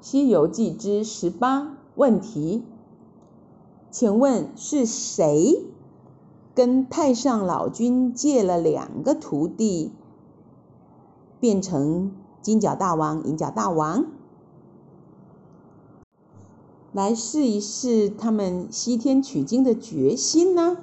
西游记之十八问题。请问是谁跟太上老君借了两个徒弟变成金角大王银角大王？来试一试他们西天取经的决心呢？